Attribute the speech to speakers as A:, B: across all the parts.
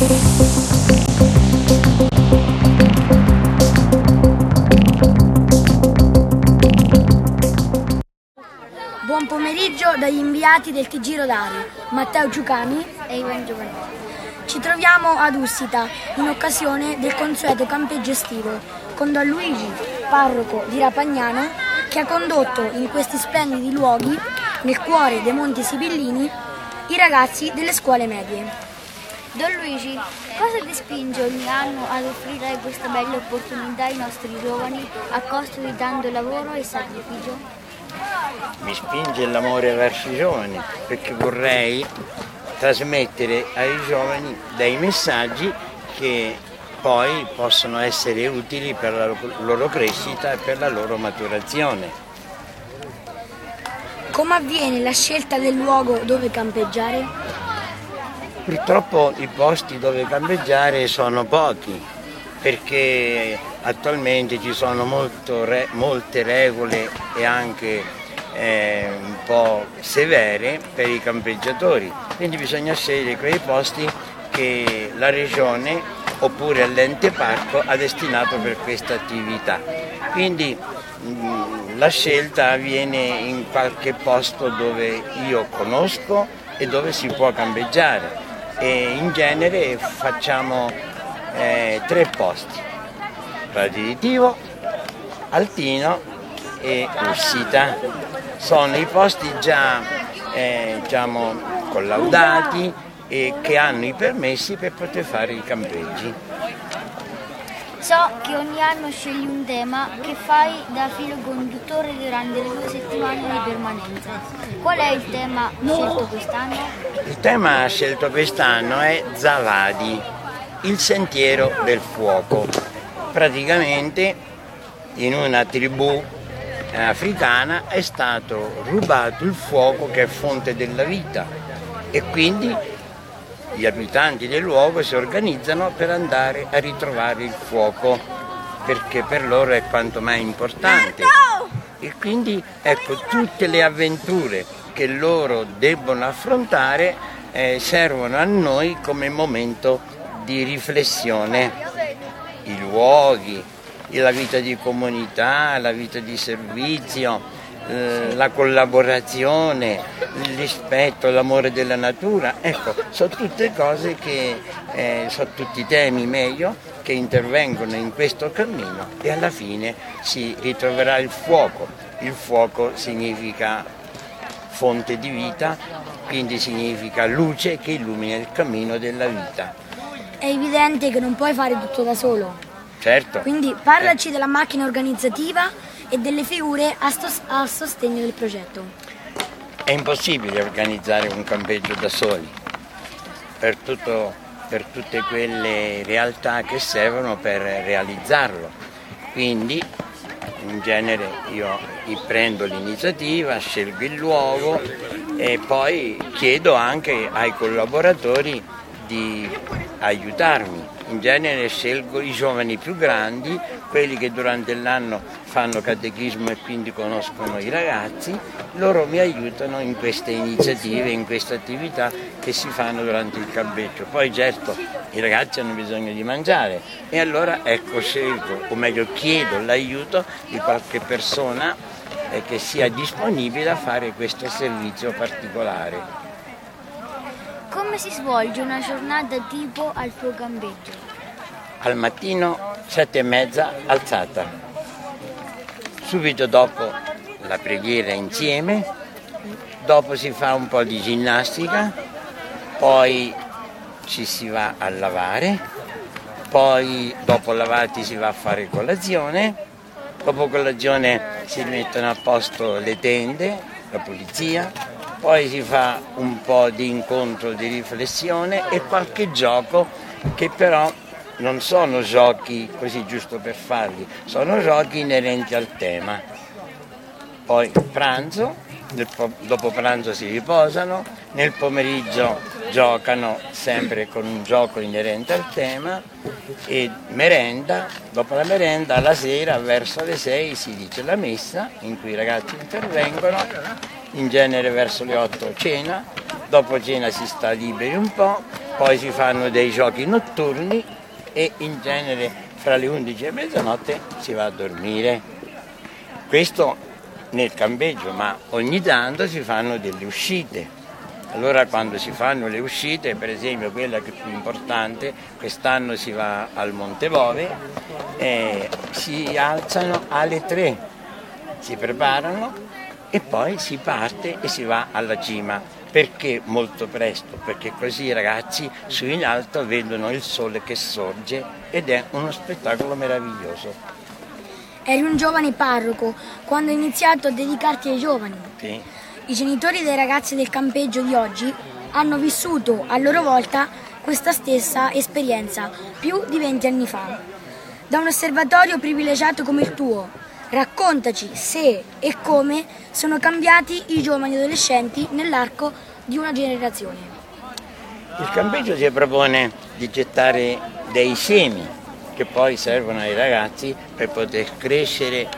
A: Buon pomeriggio dagli inviati del TG Rodari, Matteo Giucani
B: e Ivan Giovanni.
A: Ci troviamo ad Ussita in occasione del consueto campeggio estivo con Don Luigi, parroco di Rapagnano, che ha condotto in questi splendidi luoghi, nel cuore dei Monti Sibillini, i ragazzi delle scuole medie.
B: Don Luigi, cosa ti spinge ogni anno ad offrire questa bella opportunità ai nostri giovani a costo di tanto lavoro e sacrificio?
C: Mi spinge l'amore verso i giovani perché vorrei trasmettere ai giovani dei messaggi che poi possono essere utili per la loro crescita e per la loro maturazione.
A: Come avviene la scelta del luogo dove campeggiare?
C: Purtroppo i posti dove campeggiare sono pochi perché attualmente ci sono re, molte regole e anche eh, un po' severe per i campeggiatori, quindi bisogna scegliere quei posti che la regione oppure l'ente parco ha destinato per questa attività. Quindi mh, la scelta avviene in qualche posto dove io conosco e dove si può campeggiare e in genere facciamo eh, tre posti, Raditivo, Altino e Ussita. Sono i posti già eh, diciamo, collaudati e che hanno i permessi per poter fare i campeggi.
B: So che ogni anno scegli un tema che fai da filo conduttore durante le due settimane di permanenza. Qual è il tema scelto quest'anno?
C: Il tema scelto quest'anno è Zavadi, il sentiero del fuoco. Praticamente in una tribù africana è stato rubato il fuoco che è fonte della vita e quindi gli abitanti del luogo si organizzano per andare a ritrovare il fuoco perché per loro è quanto mai importante. E quindi ecco tutte le avventure che loro debbono affrontare eh, servono a noi come momento di riflessione. I luoghi, la vita di comunità, la vita di servizio, la collaborazione, il rispetto, l'amore della natura, ecco, sono tutte cose che, eh, sono tutti temi meglio che intervengono in questo cammino e alla fine si ritroverà il fuoco. Il fuoco significa fonte di vita, quindi significa luce che illumina il cammino della vita.
A: È evidente che non puoi fare tutto da solo.
C: Certo.
A: Quindi parlaci eh. della macchina organizzativa e delle figure a, stos- a sostegno del progetto.
C: È impossibile organizzare un campeggio da soli per, tutto, per tutte quelle realtà che servono per realizzarlo. Quindi in genere io prendo l'iniziativa, scelgo il luogo e poi chiedo anche ai collaboratori di aiutarmi in genere scelgo i giovani più grandi, quelli che durante l'anno fanno catechismo e quindi conoscono i ragazzi, loro mi aiutano in queste iniziative, in queste attività che si fanno durante il campeggio. Poi certo i ragazzi hanno bisogno di mangiare e allora ecco scelgo, o meglio chiedo l'aiuto di qualche persona eh, che sia disponibile a fare questo servizio particolare.
B: Come si svolge una giornata tipo al tuo campeggio?
C: Al mattino sette e mezza alzata, subito dopo la preghiera insieme, dopo si fa un po' di ginnastica, poi ci si va a lavare, poi dopo lavati si va a fare colazione, dopo colazione si mettono a posto le tende, la pulizia, poi si fa un po' di incontro di riflessione e qualche gioco che però non sono giochi così giusto per farli, sono giochi inerenti al tema. Poi pranzo, dopo pranzo si riposano, nel pomeriggio giocano sempre con un gioco inerente al tema e merenda, dopo la merenda alla sera verso le 6 si dice la messa in cui i ragazzi intervengono in genere verso le 8 cena, dopo cena si sta liberi un po', poi si fanno dei giochi notturni e in genere fra le 11 e mezzanotte si va a dormire. Questo nel campeggio, ma ogni tanto si fanno delle uscite. Allora quando si fanno le uscite, per esempio quella che è più importante, quest'anno si va al Monte Bove, eh, si alzano alle 3, si preparano e poi si parte e si va alla cima. Perché molto presto? Perché così i ragazzi su in alto vedono il sole che sorge ed è uno spettacolo meraviglioso.
A: Eri un giovane parroco quando hai iniziato a dedicarti ai giovani.
C: Sì.
A: I genitori dei ragazzi del campeggio di oggi hanno vissuto a loro volta questa stessa esperienza più di 20 anni fa. Da un osservatorio privilegiato come il tuo, raccontaci se e come sono cambiati i giovani adolescenti nell'arco di una generazione.
C: Il campeggio si propone di gettare dei semi che poi servono ai ragazzi per poter crescere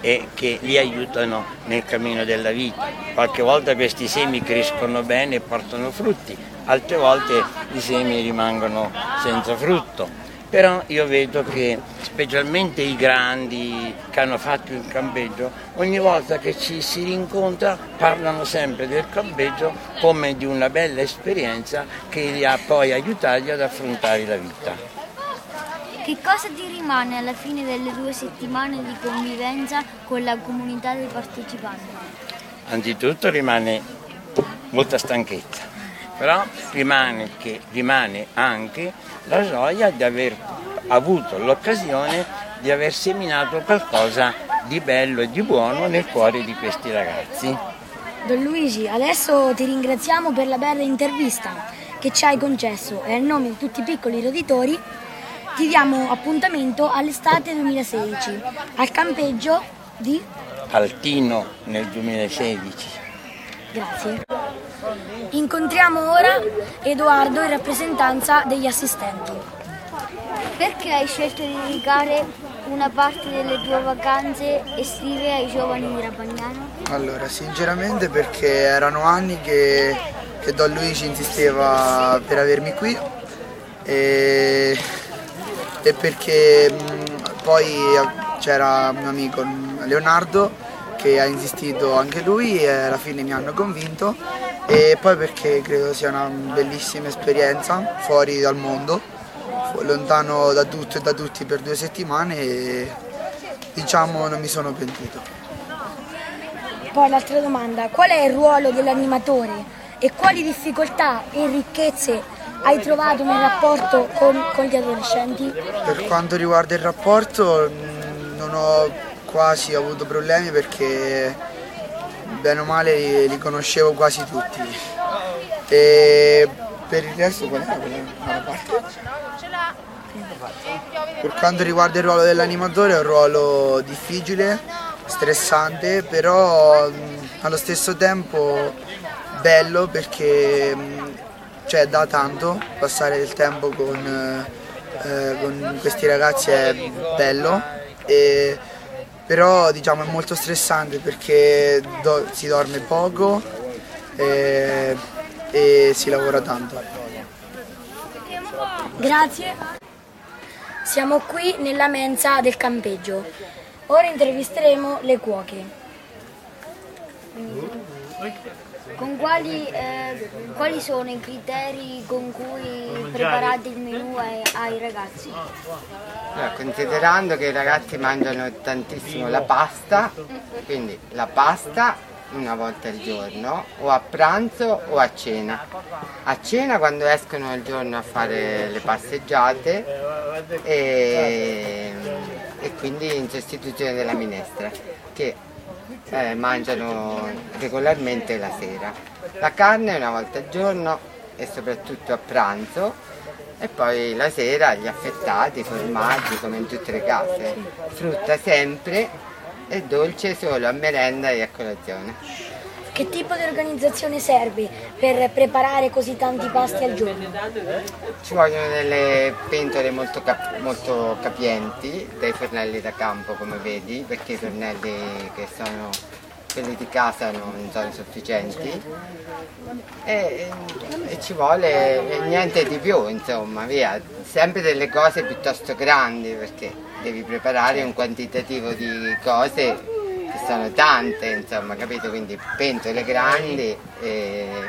C: e che li aiutano nel cammino della vita. Qualche volta questi semi crescono bene e portano frutti, altre volte i semi rimangono senza frutto. Però io vedo che specialmente i grandi che hanno fatto il campeggio, ogni volta che ci si rincontra parlano sempre del campeggio come di una bella esperienza che li ha poi aiutati ad affrontare la vita.
B: Che cosa ti rimane alla fine delle due settimane di convivenza con la comunità dei partecipanti?
C: Anzitutto rimane molta stanchezza, però rimane, che, rimane anche la gioia di aver avuto l'occasione di aver seminato qualcosa di bello e di buono nel cuore di questi ragazzi.
A: Don Luigi, adesso ti ringraziamo per la bella intervista che ci hai concesso e a nome di tutti i piccoli roditori ti diamo appuntamento all'estate 2016 al campeggio di
C: Altino nel 2016.
A: Grazie. Incontriamo ora Edoardo in rappresentanza degli assistenti.
B: Perché hai scelto di dedicare una parte delle tue vacanze estive ai giovani di Rabagnano?
D: Allora, sinceramente perché erano anni che, che Don Luigi insisteva per avermi qui e e perché mh, poi c'era un amico Leonardo che ha insistito anche lui e alla fine mi hanno convinto e poi perché credo sia una bellissima esperienza fuori dal mondo, lontano da tutto e da tutti per due settimane e diciamo non mi sono pentito.
A: Poi l'altra domanda, qual è il ruolo dell'animatore e quali difficoltà e ricchezze hai trovato nel rapporto con, con gli adolescenti?
D: Per quanto riguarda il rapporto non ho quasi avuto problemi perché bene o male li, li conoscevo quasi tutti. E per il resto qual era quella parte? Per quanto riguarda il ruolo dell'animatore è un ruolo difficile, stressante, però allo stesso tempo bello perché cioè da tanto, passare del tempo con, eh, con questi ragazzi è bello, e, però diciamo è molto stressante perché do, si dorme poco e, e si lavora tanto.
A: Grazie. Siamo qui nella mensa del campeggio. Ora intervisteremo le cuoche.
B: Con quali, eh, quali sono i criteri con cui preparate il menù ai, ai ragazzi?
E: Allora, considerando che i ragazzi mangiano tantissimo la pasta, quindi la pasta una volta al giorno o a pranzo o a cena. A cena quando escono al giorno a fare le passeggiate e, e quindi in sostituzione della minestra che eh, mangiano regolarmente la sera. La carne una volta al giorno e soprattutto a pranzo e poi la sera gli affettati, i formaggi come in tutte le case, frutta sempre e dolce solo a merenda e a colazione.
A: Che tipo di organizzazione serve per preparare così tanti pasti al giorno?
E: Ci vogliono delle pentole molto, cap- molto capienti, dei fornelli da campo come vedi, perché i fornelli che sono quelli di casa non sono sufficienti e, e ci vuole niente di più, insomma, via, sempre delle cose piuttosto grandi perché devi preparare un quantitativo di cose sono tante, insomma, capito? Quindi pentole grandi,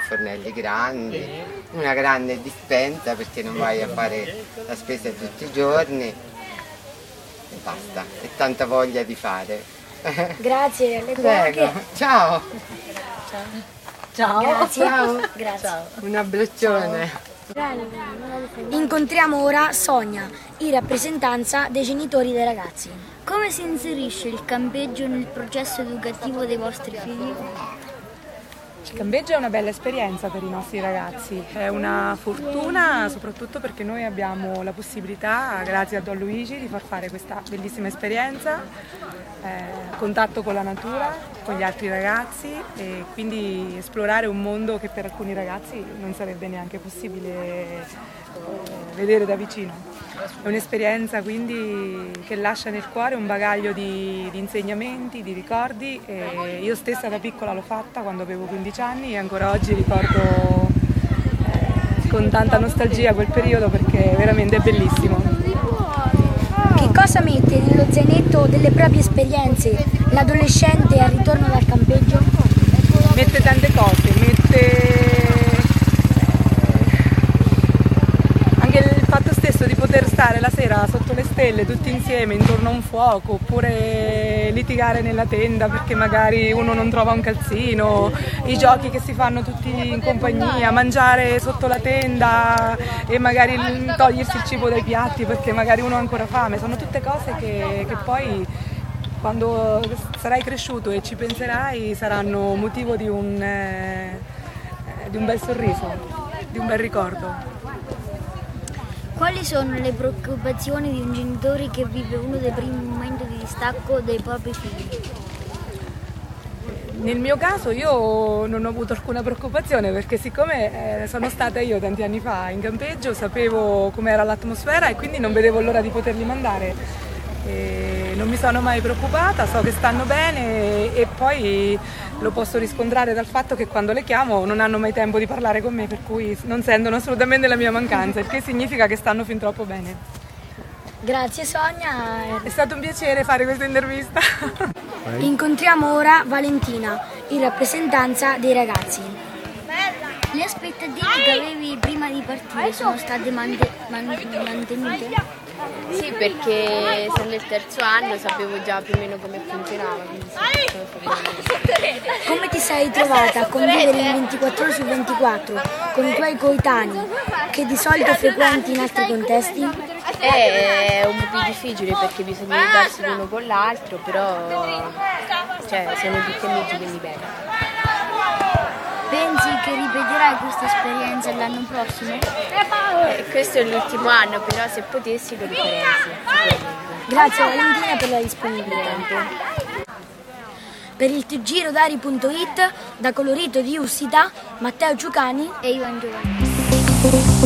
E: fornelli grandi, una grande dispensa perché non vai a fare la spesa tutti i giorni e basta, e tanta voglia di fare.
A: Grazie, alle
E: Prego, ciao!
A: Ciao. Grazie.
E: Ciao.
A: Grazie.
E: Un abbraccione.
A: Incontriamo ora Sonia, in rappresentanza dei genitori dei ragazzi.
B: Come si inserisce il campeggio nel processo educativo dei vostri figli?
F: Il campeggio è una bella esperienza per i nostri ragazzi, è una fortuna soprattutto perché noi abbiamo la possibilità, grazie a Don Luigi, di far fare questa bellissima esperienza, eh, contatto con la natura, con gli altri ragazzi e quindi esplorare un mondo che per alcuni ragazzi non sarebbe neanche possibile eh, vedere da vicino. È un'esperienza quindi che lascia nel cuore un bagaglio di, di, insegnamenti, di ricordi e io stessa da piccola l'ho fatta quando avevo 15 anni e ancora oggi ricordo eh, con tanta nostalgia quel periodo perché veramente è bellissimo.
A: Che cosa mette nello zainetto delle proprie esperienze l'adolescente al ritorno dal campeggio?
F: Mette tante cose, mette poter stare la sera sotto le stelle tutti insieme intorno a un fuoco oppure litigare nella tenda perché magari uno non trova un calzino, i giochi che si fanno tutti in compagnia, mangiare sotto la tenda e magari togliersi il cibo dai piatti perché magari uno ha ancora fame, sono tutte cose che, che poi quando sarai cresciuto e ci penserai saranno motivo di un, eh, di un bel sorriso, di un bel ricordo.
B: Quali sono le preoccupazioni di un genitore che vive uno dei primi momenti di distacco dei propri figli?
F: Nel mio caso io non ho avuto alcuna preoccupazione perché siccome eh, sono stata io tanti anni fa in campeggio sapevo com'era l'atmosfera e quindi non vedevo l'ora di poterli mandare. E non mi sono mai preoccupata, so che stanno bene e poi lo posso riscontrare dal fatto che quando le chiamo non hanno mai tempo di parlare con me, per cui non sentono assolutamente la mia mancanza, il che significa che stanno fin troppo bene.
A: Grazie Sonia.
F: È stato un piacere fare questa intervista.
A: Incontriamo ora Valentina, in rappresentanza dei ragazzi.
B: Le aspettative che avevi prima di partire sono state mantenute?
G: Sì, perché essendo il terzo anno sapevo già più o meno come funzionava.
A: Come ti sei trovata a convivere in 24 ore su 24 con i tuoi coetanei che di solito frequenti in altri contesti?
G: È un po' più difficile perché bisogna aiutarsi l'uno con l'altro, però cioè, siamo tutti amici quindi bene.
B: Pensi che ripeterai questa esperienza l'anno prossimo?
G: Eh, questo è l'ultimo anno, però se potessi lo rifarei.
A: Grazie Valentina per la disponibilità. Per il tgiro.dari.it da Colorito di Ussita, Matteo Ciucani
B: e Ivan Giovanni.